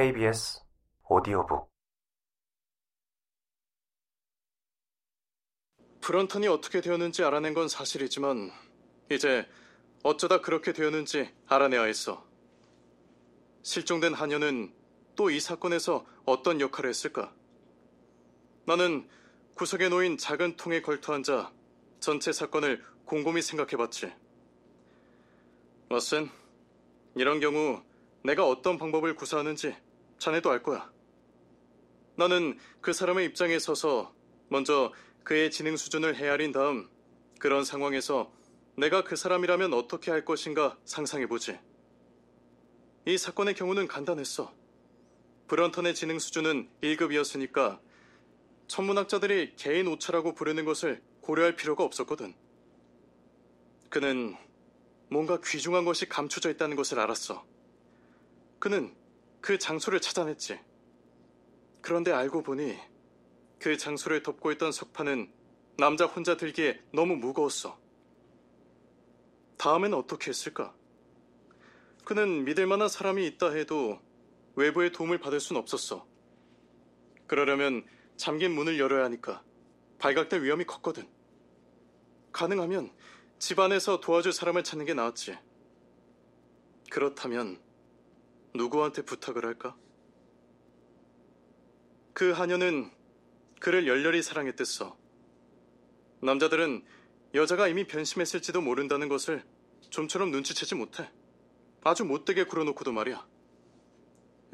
KBS 오디오북 브런턴이 어떻게 되었는지 알아낸 건 사실이지만 이제 어쩌다 그렇게 되었는지 알아내야 했어. 실종된 하녀는 또 이 사건에서 어떤 역할을 했을까? 나는 구석에 놓인 작은 통에 걸터 앉아 전체 사건을 곰곰이 생각해봤지. 왓슨, 이런 경우 내가 어떤 방법을 구사하는지 자네도 알 거야. 나는 그 사람의 입장에 서서 먼저 그의 지능 수준을 헤아린 다음 그런 상황에서 내가 그 사람이라면 어떻게 할 것인가 상상해보지. 이 사건의 경우는 간단했어. 브런턴의 지능 수준은 1급이었으니까 천문학자들이 개인 오차라고 부르는 것을 고려할 필요가 없었거든. 그는 뭔가 귀중한 것이 감춰져 있다는 것을 알았어. 그는 그 장소를 찾아냈지. 그런데 알고 보니 그 장소를 덮고 있던 석판은 남자 혼자 들기에 너무 무거웠어. 다음엔 어떻게 했을까? 그는 믿을 만한 사람이 있다 해도 외부의 도움을 받을 순 없었어. 그러려면 잠긴 문을 열어야 하니까 발각될 위험이 컸거든. 가능하면 집 안에서 도와줄 사람을 찾는 게 나았지. 그렇다면 누구한테 부탁을 할까? 그 하녀는 그를 열렬히 사랑했댔어. 남자들은 여자가 이미 변심했을지도 모른다는 것을 좀처럼 눈치채지 못해. 아주 못되게 굴어놓고도 말이야.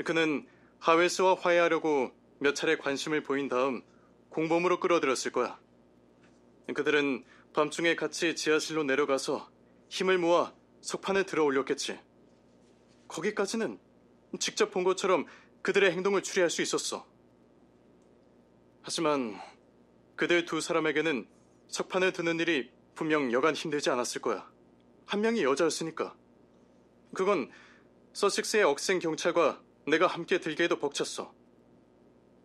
그는 하웨스와 화해하려고 몇 차례 관심을 보인 다음 공범으로 끌어들였을 거야. 그들은 밤중에 같이 지하실로 내려가서 힘을 모아 석판에 들어 올렸겠지. 거기까지는 직접 본 것처럼 그들의 행동을 추리할 수 있었어. 하지만 그들 두 사람에게는 석판을 드는 일이 분명 여간 힘들지 않았을 거야. 한 명이 여자였으니까. 그건 서식스의 억센 경찰과 내가 함께 들기에도 벅찼어.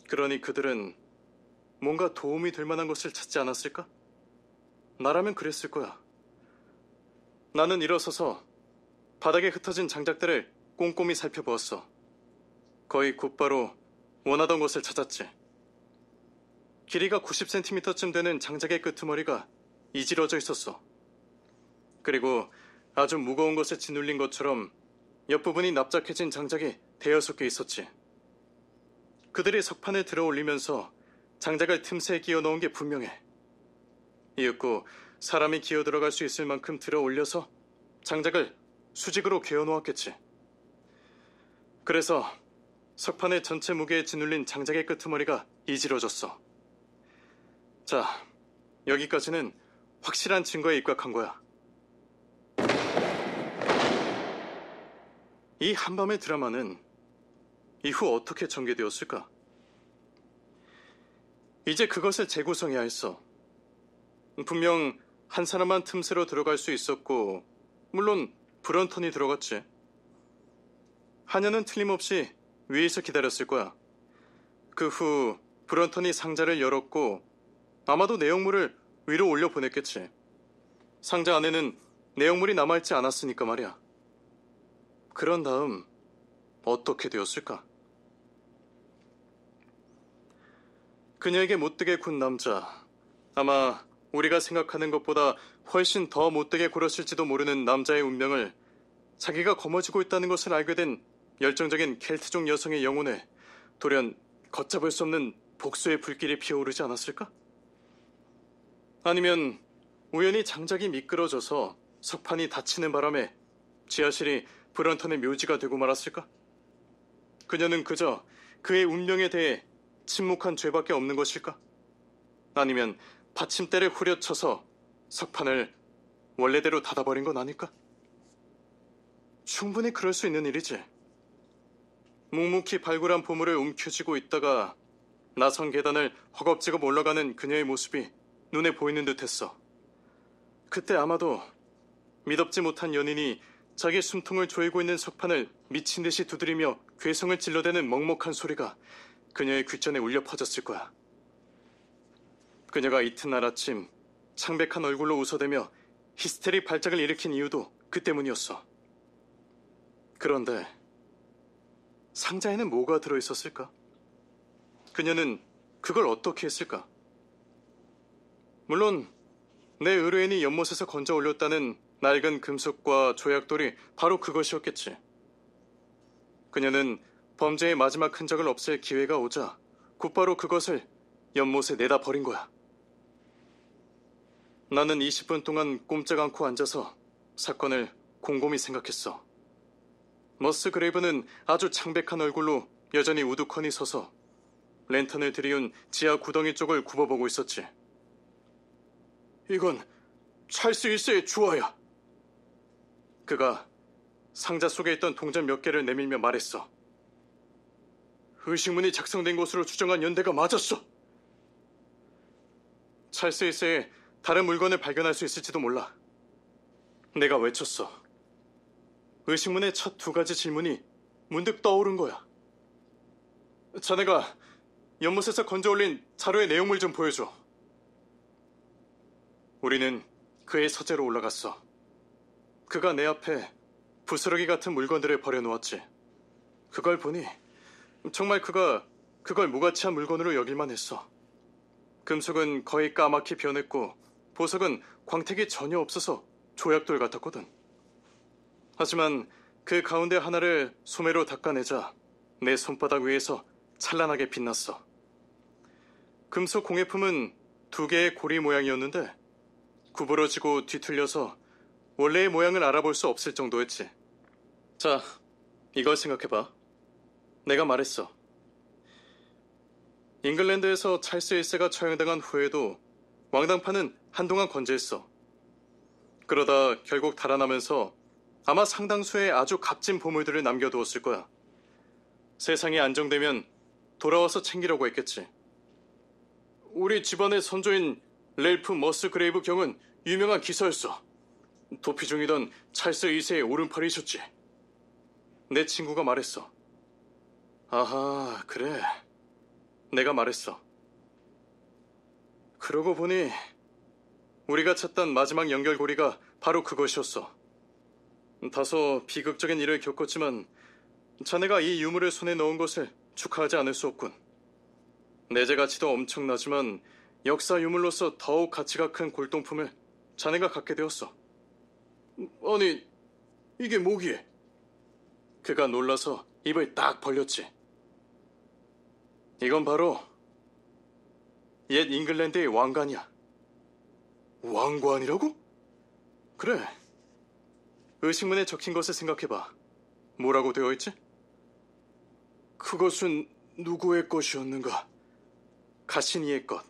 그러니 그들은 뭔가 도움이 될 만한 것을 찾지 않았을까? 나라면 그랬을 거야. 나는 일어서서 바닥에 흩어진 장작들을 꼼꼼히 살펴보았어. 거의 곧바로 원하던 것을 찾았지. 길이가 90cm쯤 되는 장작의 끄트머리가 이질러져 있었어. 그리고 아주 무거운 것에 짓눌린 것처럼 옆부분이 납작해진 장작이 대여섯 개 있었지. 그들이 석판에 들어 올리면서 장작을 틈새에 끼워 넣은 게 분명해. 이윽고 사람이 기어 들어갈 수 있을 만큼 들어 올려서 장작을 수직으로 괴어 놓았겠지. 그래서 석판의 전체 무게에 짓눌린 장작의 끄트머리가 이질러졌어. 자, 여기까지는 확실한 증거에 입각한 거야. 이 한밤의 드라마는 이후 어떻게 전개되었을까? 이제 그것을 재구성해야 했어. 분명 한 사람만 틈새로 들어갈 수 있었고, 물론 브런턴이 들어갔지. 하녀는 틀림없이 위에서 기다렸을 거야. 그 후 브런턴이 상자를 열었고, 아마도 내용물을 위로 올려 보냈겠지. 상자 안에는 내용물이 남아있지 않았으니까 말이야. 그런 다음 어떻게 되었을까? 그녀에게 못되게 군 남자. 아마 우리가 생각하는 것보다 훨씬 더 못되게 굴었을지도 모르는 남자의 운명을 자기가 거머쥐고 있다는 것을 알게 된 열정적인 켈트족 여성의 영혼에 돌연 걷잡을 수 없는 복수의 불길이 피어오르지 않았을까? 아니면 우연히 장작이 미끄러져서 석판이 닫히는 바람에 지하실이 브런턴의 묘지가 되고 말았을까? 그녀는 그저 그의 운명에 대해 침묵한 죄밖에 없는 것일까? 아니면 받침대를 후려쳐서 석판을 원래대로 닫아버린 건 아닐까? 충분히 그럴 수 있는 일이지. 묵묵히 발굴한 보물을 움켜쥐고 있다가 나선 계단을 허겁지겁 올라가는 그녀의 모습이 눈에 보이는 듯 했어. 그때 아마도 믿업지 못한 연인이 자기 숨통을 조이고 있는 석판을 미친 듯이 두드리며 괴성을 찔러대는 먹먹한 소리가 그녀의 귓전에 울려 퍼졌을 거야. 그녀가 이튿날 아침 창백한 얼굴로 웃어대며 히스테리 발작을 일으킨 이유도 그 때문이었어. 그런데 상자에는 뭐가 들어있었을까? 그녀는 그걸 어떻게 했을까? 물론 내 의뢰인이 연못에서 건져 올렸다는 낡은 금속과 조약돌이 바로 그것이었겠지. 그녀는 범죄의 마지막 흔적을 없앨 기회가 오자 곧바로 그것을 연못에 내다 버린 거야. 나는 20분 동안 꼼짝 않고 앉아서 사건을 곰곰이 생각했어. 머스 그레이브는 아주 창백한 얼굴로 여전히 우두커니 서서 랜턴을 들이운 지하 구덩이 쪽을 굽어보고 있었지. 이건 찰스 1세의 주화야. 그가 상자 속에 있던 동전 몇 개를 내밀며 말했어. 의식문이 작성된 것으로 추정한 연대가 맞았어. 찰스 1세에 다른 물건을 발견할 수 있을지도 몰라. 내가 외쳤어. 의식문의 첫 두 가지 질문이 문득 떠오른 거야. 자네가 연못에서 건져 올린 자료의 내용물 좀 보여줘. 우리는 그의 서재로 올라갔어. 그가 내 앞에 부스러기 같은 물건들을 버려놓았지. 그걸 보니 정말 그가 그걸 무가치한 물건으로 여길만 했어. 금속은 거의 까맣게 변했고 보석은 광택이 전혀 없어서 조약돌 같았거든. 하지만 그 가운데 하나를 소매로 닦아내자 내 손바닥 위에서 찬란하게 빛났어. 금속 공예품은 두 개의 고리 모양이었는데 구부러지고 뒤틀려서 원래의 모양을 알아볼 수 없을 정도였지. 자, 이걸 생각해봐. 내가 말했어. 잉글랜드에서 찰스 1세가 처형당한 후에도 왕당파는 한동안 건재했어. 그러다 결국 달아나면서 아마 상당수의 아주 값진 보물들을 남겨두었을 거야. 세상이 안정되면 돌아와서 챙기려고 했겠지. 우리 집안의 선조인 랠프 머스그레이브 경은 유명한 기사였어. 도피 중이던 찰스 2세의 오른팔이셨지. 내 친구가 말했어. 아하, 그래. 내가 말했어. 그러고 보니 우리가 찾던 마지막 연결고리가 바로 그것이었어. 다소 비극적인 일을 겪었지만 자네가 이 유물을 손에 넣은 것을 축하하지 않을 수 없군. 내재 가치도 엄청나지만 역사 유물로서 더욱 가치가 큰 골동품을 자네가 갖게 되었어. 아니, 이게 뭐기에? 그가 놀라서 입을 딱 벌렸지. 이건 바로 옛 잉글랜드의 왕관이야. 왕관이라고? 그래. 의식문에 적힌 것을 생각해봐. 뭐라고 되어 있지? 그것은 누구의 것이었는가? 가시니의 것.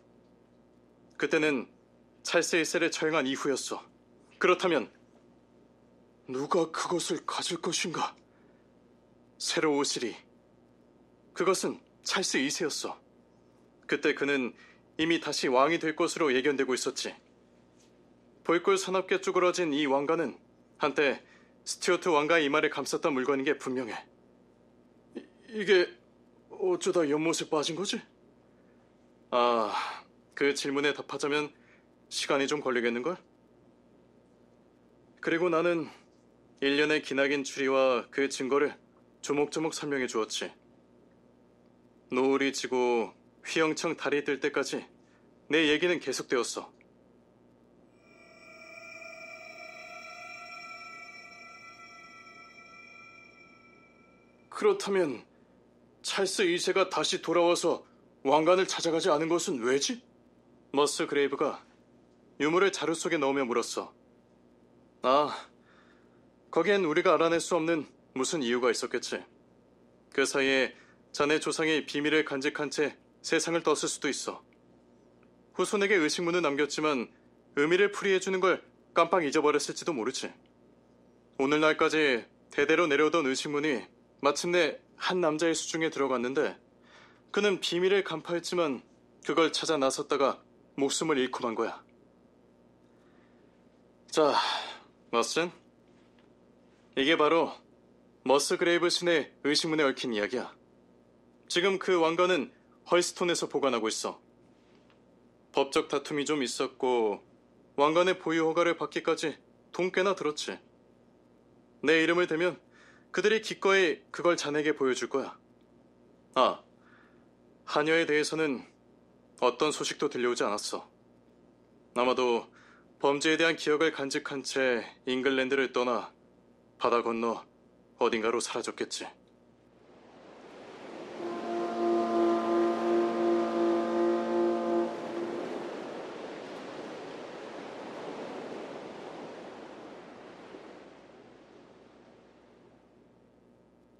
그때는 찰스 1세를 처형한 이후였어. 그렇다면 누가 그것을 가질 것인가? 새로 오시리. 그것은 찰스 2세였어. 그때 그는 이미 다시 왕이 될 것으로 예견되고 있었지. 볼골 산업계 쭈그러진 이 왕관은 한때 스튜어트 왕가의 이마를 감쌌던 물건인 게 분명해. 이, 이게 어쩌다 연못에 빠진 거지? 아, 그 질문에 답하자면 시간이 좀 걸리겠는걸? 그리고 나는 일련의 기나긴 추리와 그 증거를 조목조목 설명해 주었지. 노을이 지고 휘영청 달이 뜰 때까지 내 얘기는 계속되었어. 그렇다면 찰스 2세가 다시 돌아와서 왕관을 찾아가지 않은 것은 왜지? 머스그레이브가 유물을 자루 속에 넣으며 물었어. 아, 거기엔 우리가 알아낼 수 없는 무슨 이유가 있었겠지. 그 사이에 자네 조상이 비밀을 간직한 채 세상을 떴을 수도 있어. 후손에게 의식문을 남겼지만 의미를 풀이해주는 걸 깜빡 잊어버렸을지도 모르지. 오늘날까지 대대로 내려오던 의식문이 마침내 한 남자의 수중에 들어갔는데 그는 비밀을 간파했지만 그걸 찾아 나섰다가 목숨을 잃고 만 거야. 자, 왓슨. 이게 바로 머스그레이브 씨의 의식문에 얽힌 이야기야. 지금 그 왕관은 헐스톤에서 보관하고 있어. 법적 다툼이 좀 있었고 왕관의 보유 허가를 받기까지 돈 꽤나 들었지. 내 이름을 대면 그들이 기꺼이 그걸 자네에게 보여줄 거야. 아, 하녀에 대해서는 어떤 소식도 들려오지 않았어. 아마도 범죄에 대한 기억을 간직한 채 잉글랜드를 떠나 바다 건너 어딘가로 사라졌겠지.